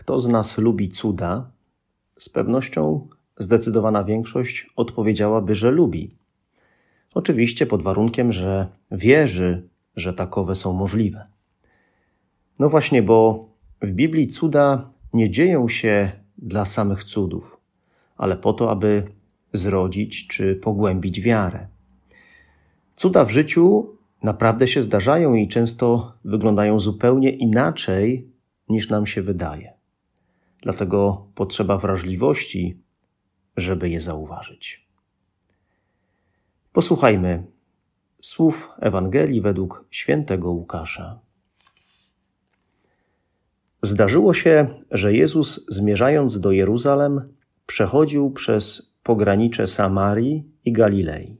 kto z nas lubi cuda, z pewnością zdecydowana większość odpowiedziałaby, że lubi. Oczywiście pod warunkiem, że wierzy, że takowe są możliwe. No właśnie, bo w Biblii cuda nie dzieją się dla samych cudów, ale po to, aby zrodzić czy pogłębić wiarę. Cuda w życiu naprawdę się zdarzają i często wyglądają zupełnie inaczej niż nam się wydaje. Dlatego potrzeba wrażliwości, żeby je zauważyć. Posłuchajmy słów Ewangelii według świętego Łukasza. Zdarzyło się, że Jezus, zmierzając do Jeruzalem, przechodził przez pogranicze Samarii i Galilei.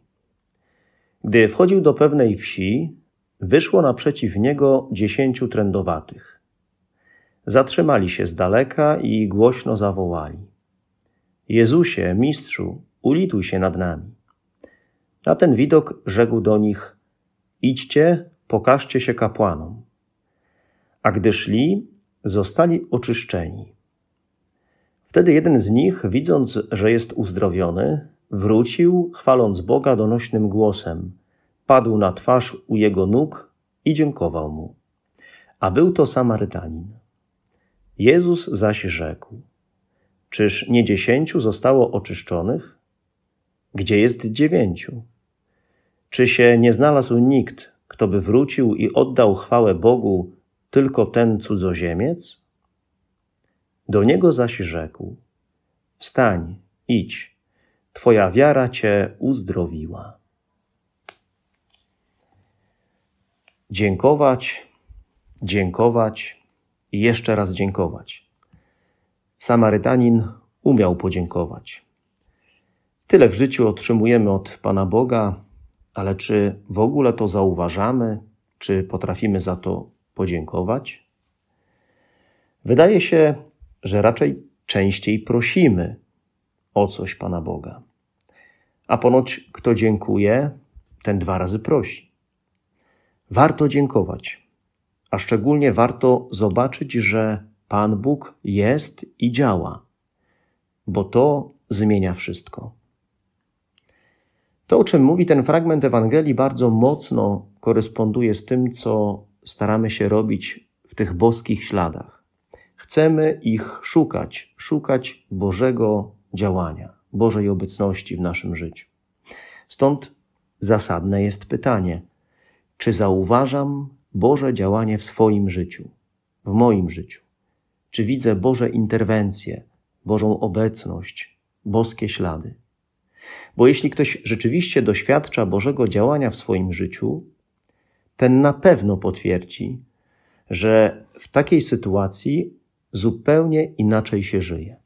Gdy wchodził do pewnej wsi, wyszło naprzeciw niego dziesięciu trędowatych. Zatrzymali się z daleka i głośno zawołali: Jezusie, mistrzu, ulituj się nad nami. Na ten widok rzekł do nich: Idźcie, pokażcie się kapłanom. A gdy szli, zostali oczyszczeni. Wtedy jeden z nich, widząc, że jest uzdrowiony, wrócił, chwaląc Boga donośnym głosem. Padł na twarz u jego nóg i dziękował mu. A był to Samarytanin. Jezus zaś rzekł: Czyż nie dziesięciu zostało oczyszczonych? Gdzie jest dziewięciu? Czy się nie znalazł nikt, kto by wrócił i oddał chwałę Bogu, tylko ten cudzoziemiec? Do niego zaś rzekł: Wstań, idź, twoja wiara cię uzdrowiła. Dziękować, dziękować i jeszcze raz dziękować. Samarytanin umiał podziękować. Tyle w życiu otrzymujemy od Pana Boga, ale czy w ogóle to zauważamy, czy potrafimy za to podziękować? Wydaje się, że raczej częściej prosimy o coś Pana Boga. A ponoć kto dziękuje, ten dwa razy prosi. Warto dziękować, a szczególnie warto zobaczyć, że Pan Bóg jest i działa, bo to zmienia wszystko. To, o czym mówi ten fragment Ewangelii, bardzo mocno koresponduje z tym, co staramy się robić w tych boskich śladach. Chcemy ich szukać, szukać Bożego działania, Bożej obecności w naszym życiu. Stąd zasadne jest pytanie: czy zauważam Boże działanie w swoim życiu, w moim życiu? Czy widzę Boże interwencje, Bożą obecność, boskie ślady? Bo jeśli ktoś rzeczywiście doświadcza Bożego działania w swoim życiu, ten na pewno potwierdzi, że w takiej sytuacji zupełnie inaczej się żyje.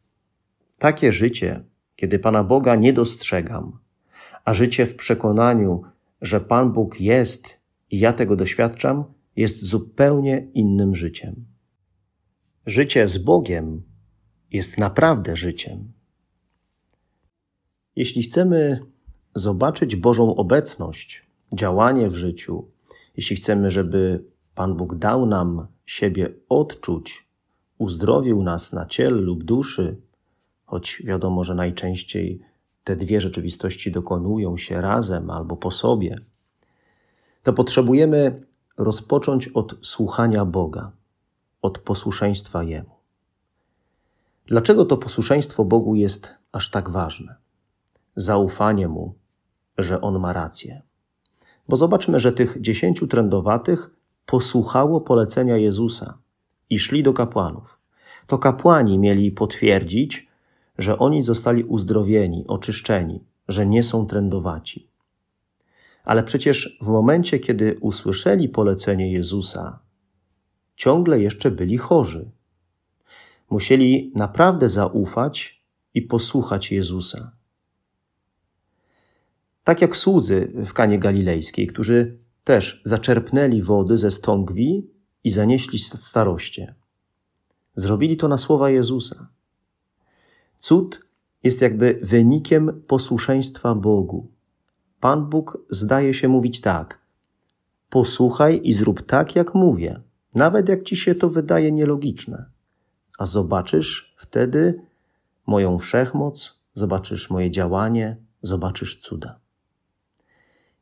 Takie życie, kiedy Pana Boga nie dostrzegam, a życie w przekonaniu, że Pan Bóg jest i ja tego doświadczam, jest zupełnie innym życiem. Życie z Bogiem jest naprawdę życiem. Jeśli chcemy zobaczyć Bożą obecność, działanie w życiu, jeśli chcemy, żeby Pan Bóg dał nam siebie odczuć, uzdrowił nas na ciele lub duszy, choć wiadomo, że najczęściej te dwie rzeczywistości dokonują się razem albo po sobie, to potrzebujemy rozpocząć od słuchania Boga, od posłuszeństwa Jemu. Dlaczego to posłuszeństwo Bogu jest aż tak ważne? Zaufanie Mu, że On ma rację. Bo zobaczmy, że tych dziesięciu trędowatych posłuchało polecenia Jezusa i szli do kapłanów. To kapłani mieli potwierdzić, że oni zostali uzdrowieni, oczyszczeni, że nie są trędowaci. Ale przecież w momencie, kiedy usłyszeli polecenie Jezusa, ciągle jeszcze byli chorzy. Musieli naprawdę zaufać i posłuchać Jezusa. Tak jak słudzy w Kanie Galilejskiej, którzy też zaczerpnęli wody ze stągwi i zanieśli staroście. Zrobili to na słowa Jezusa. Cud jest jakby wynikiem posłuszeństwa Bogu. Pan Bóg zdaje się mówić tak: Posłuchaj i zrób tak, jak mówię, nawet jak ci się to wydaje nielogiczne. A zobaczysz wtedy moją wszechmoc, zobaczysz moje działanie, zobaczysz cuda.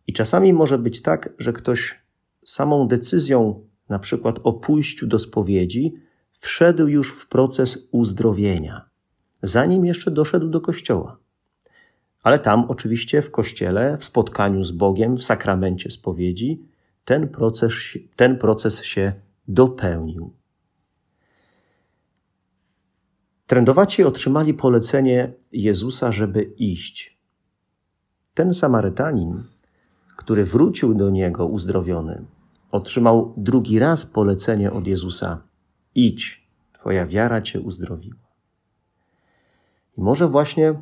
I czasami może być tak, że ktoś samą decyzją, na przykład o pójściu do spowiedzi, wszedł już w proces uzdrowienia, zanim jeszcze doszedł do kościoła. Ale tam, oczywiście, w kościele, w spotkaniu z Bogiem, w sakramencie spowiedzi, ten proces, ten proces się dopełnił. Trędowaci otrzymali polecenie Jezusa, żeby iść. Ten Samarytanin który wrócił do niego uzdrowiony, otrzymał drugi raz polecenie od Jezusa: idź, Twoja wiara Cię uzdrowiła. I może właśnie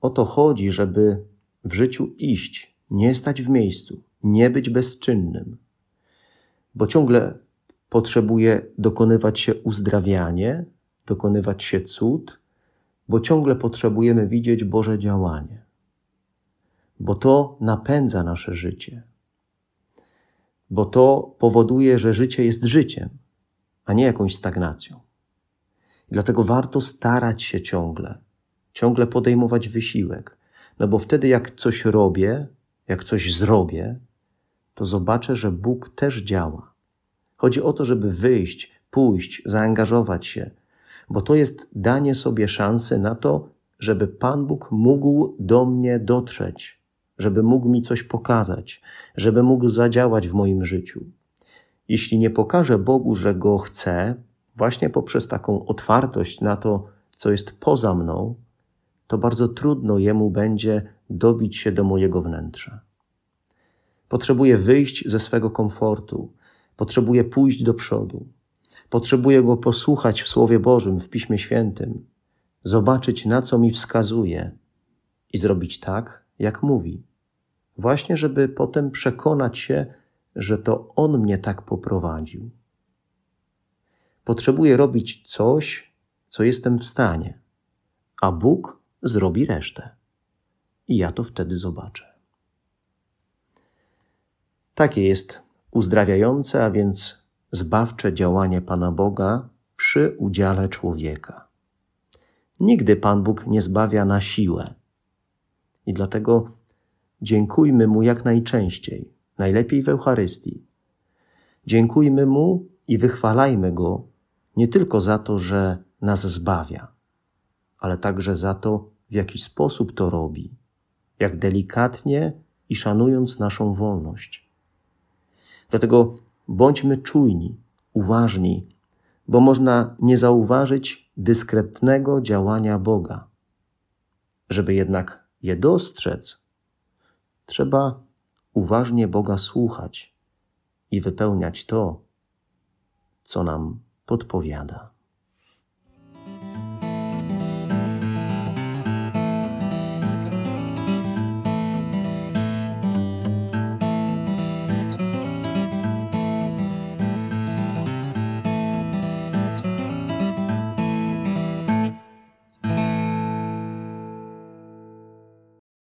o to chodzi, żeby w życiu iść, nie stać w miejscu, nie być bezczynnym, bo ciągle potrzebuje dokonywać się uzdrawianie, dokonywać się cud, bo ciągle potrzebujemy widzieć Boże działanie bo to napędza nasze życie, bo to powoduje, że życie jest życiem, a nie jakąś stagnacją. I dlatego warto starać się ciągle, ciągle podejmować wysiłek, no bo wtedy, jak coś robię, jak coś zrobię, to zobaczę, że Bóg też działa. Chodzi o to, żeby wyjść, pójść, zaangażować się, bo to jest danie sobie szansy na to, żeby Pan Bóg mógł do mnie dotrzeć, żeby mógł mi coś pokazać, żeby mógł zadziałać w moim życiu. Jeśli nie pokażę Bogu, że go chcę, właśnie poprzez taką otwartość na to, co jest poza mną, to bardzo trudno jemu będzie dobić się do mojego wnętrza. Potrzebuję wyjść ze swego komfortu, potrzebuję pójść do przodu, potrzebuję go posłuchać w Słowie Bożym, w Piśmie Świętym, zobaczyć, na co mi wskazuje i zrobić tak, jak mówi właśnie żeby potem przekonać się, że to On mnie tak poprowadził. Potrzebuję robić coś, co jestem w stanie, a Bóg zrobi resztę. I ja to wtedy zobaczę. Takie jest uzdrawiające, a więc zbawcze działanie Pana Boga przy udziale człowieka. Nigdy Pan Bóg nie zbawia na siłę. I dlatego Dziękujmy Mu jak najczęściej, najlepiej w Eucharystii. Dziękujmy Mu i wychwalajmy Go nie tylko za to, że nas zbawia, ale także za to, w jaki sposób to robi, jak delikatnie i szanując naszą wolność. Dlatego bądźmy czujni, uważni, bo można nie zauważyć dyskretnego działania Boga. Żeby jednak je dostrzec, Trzeba uważnie Boga słuchać i wypełniać to, co nam podpowiada.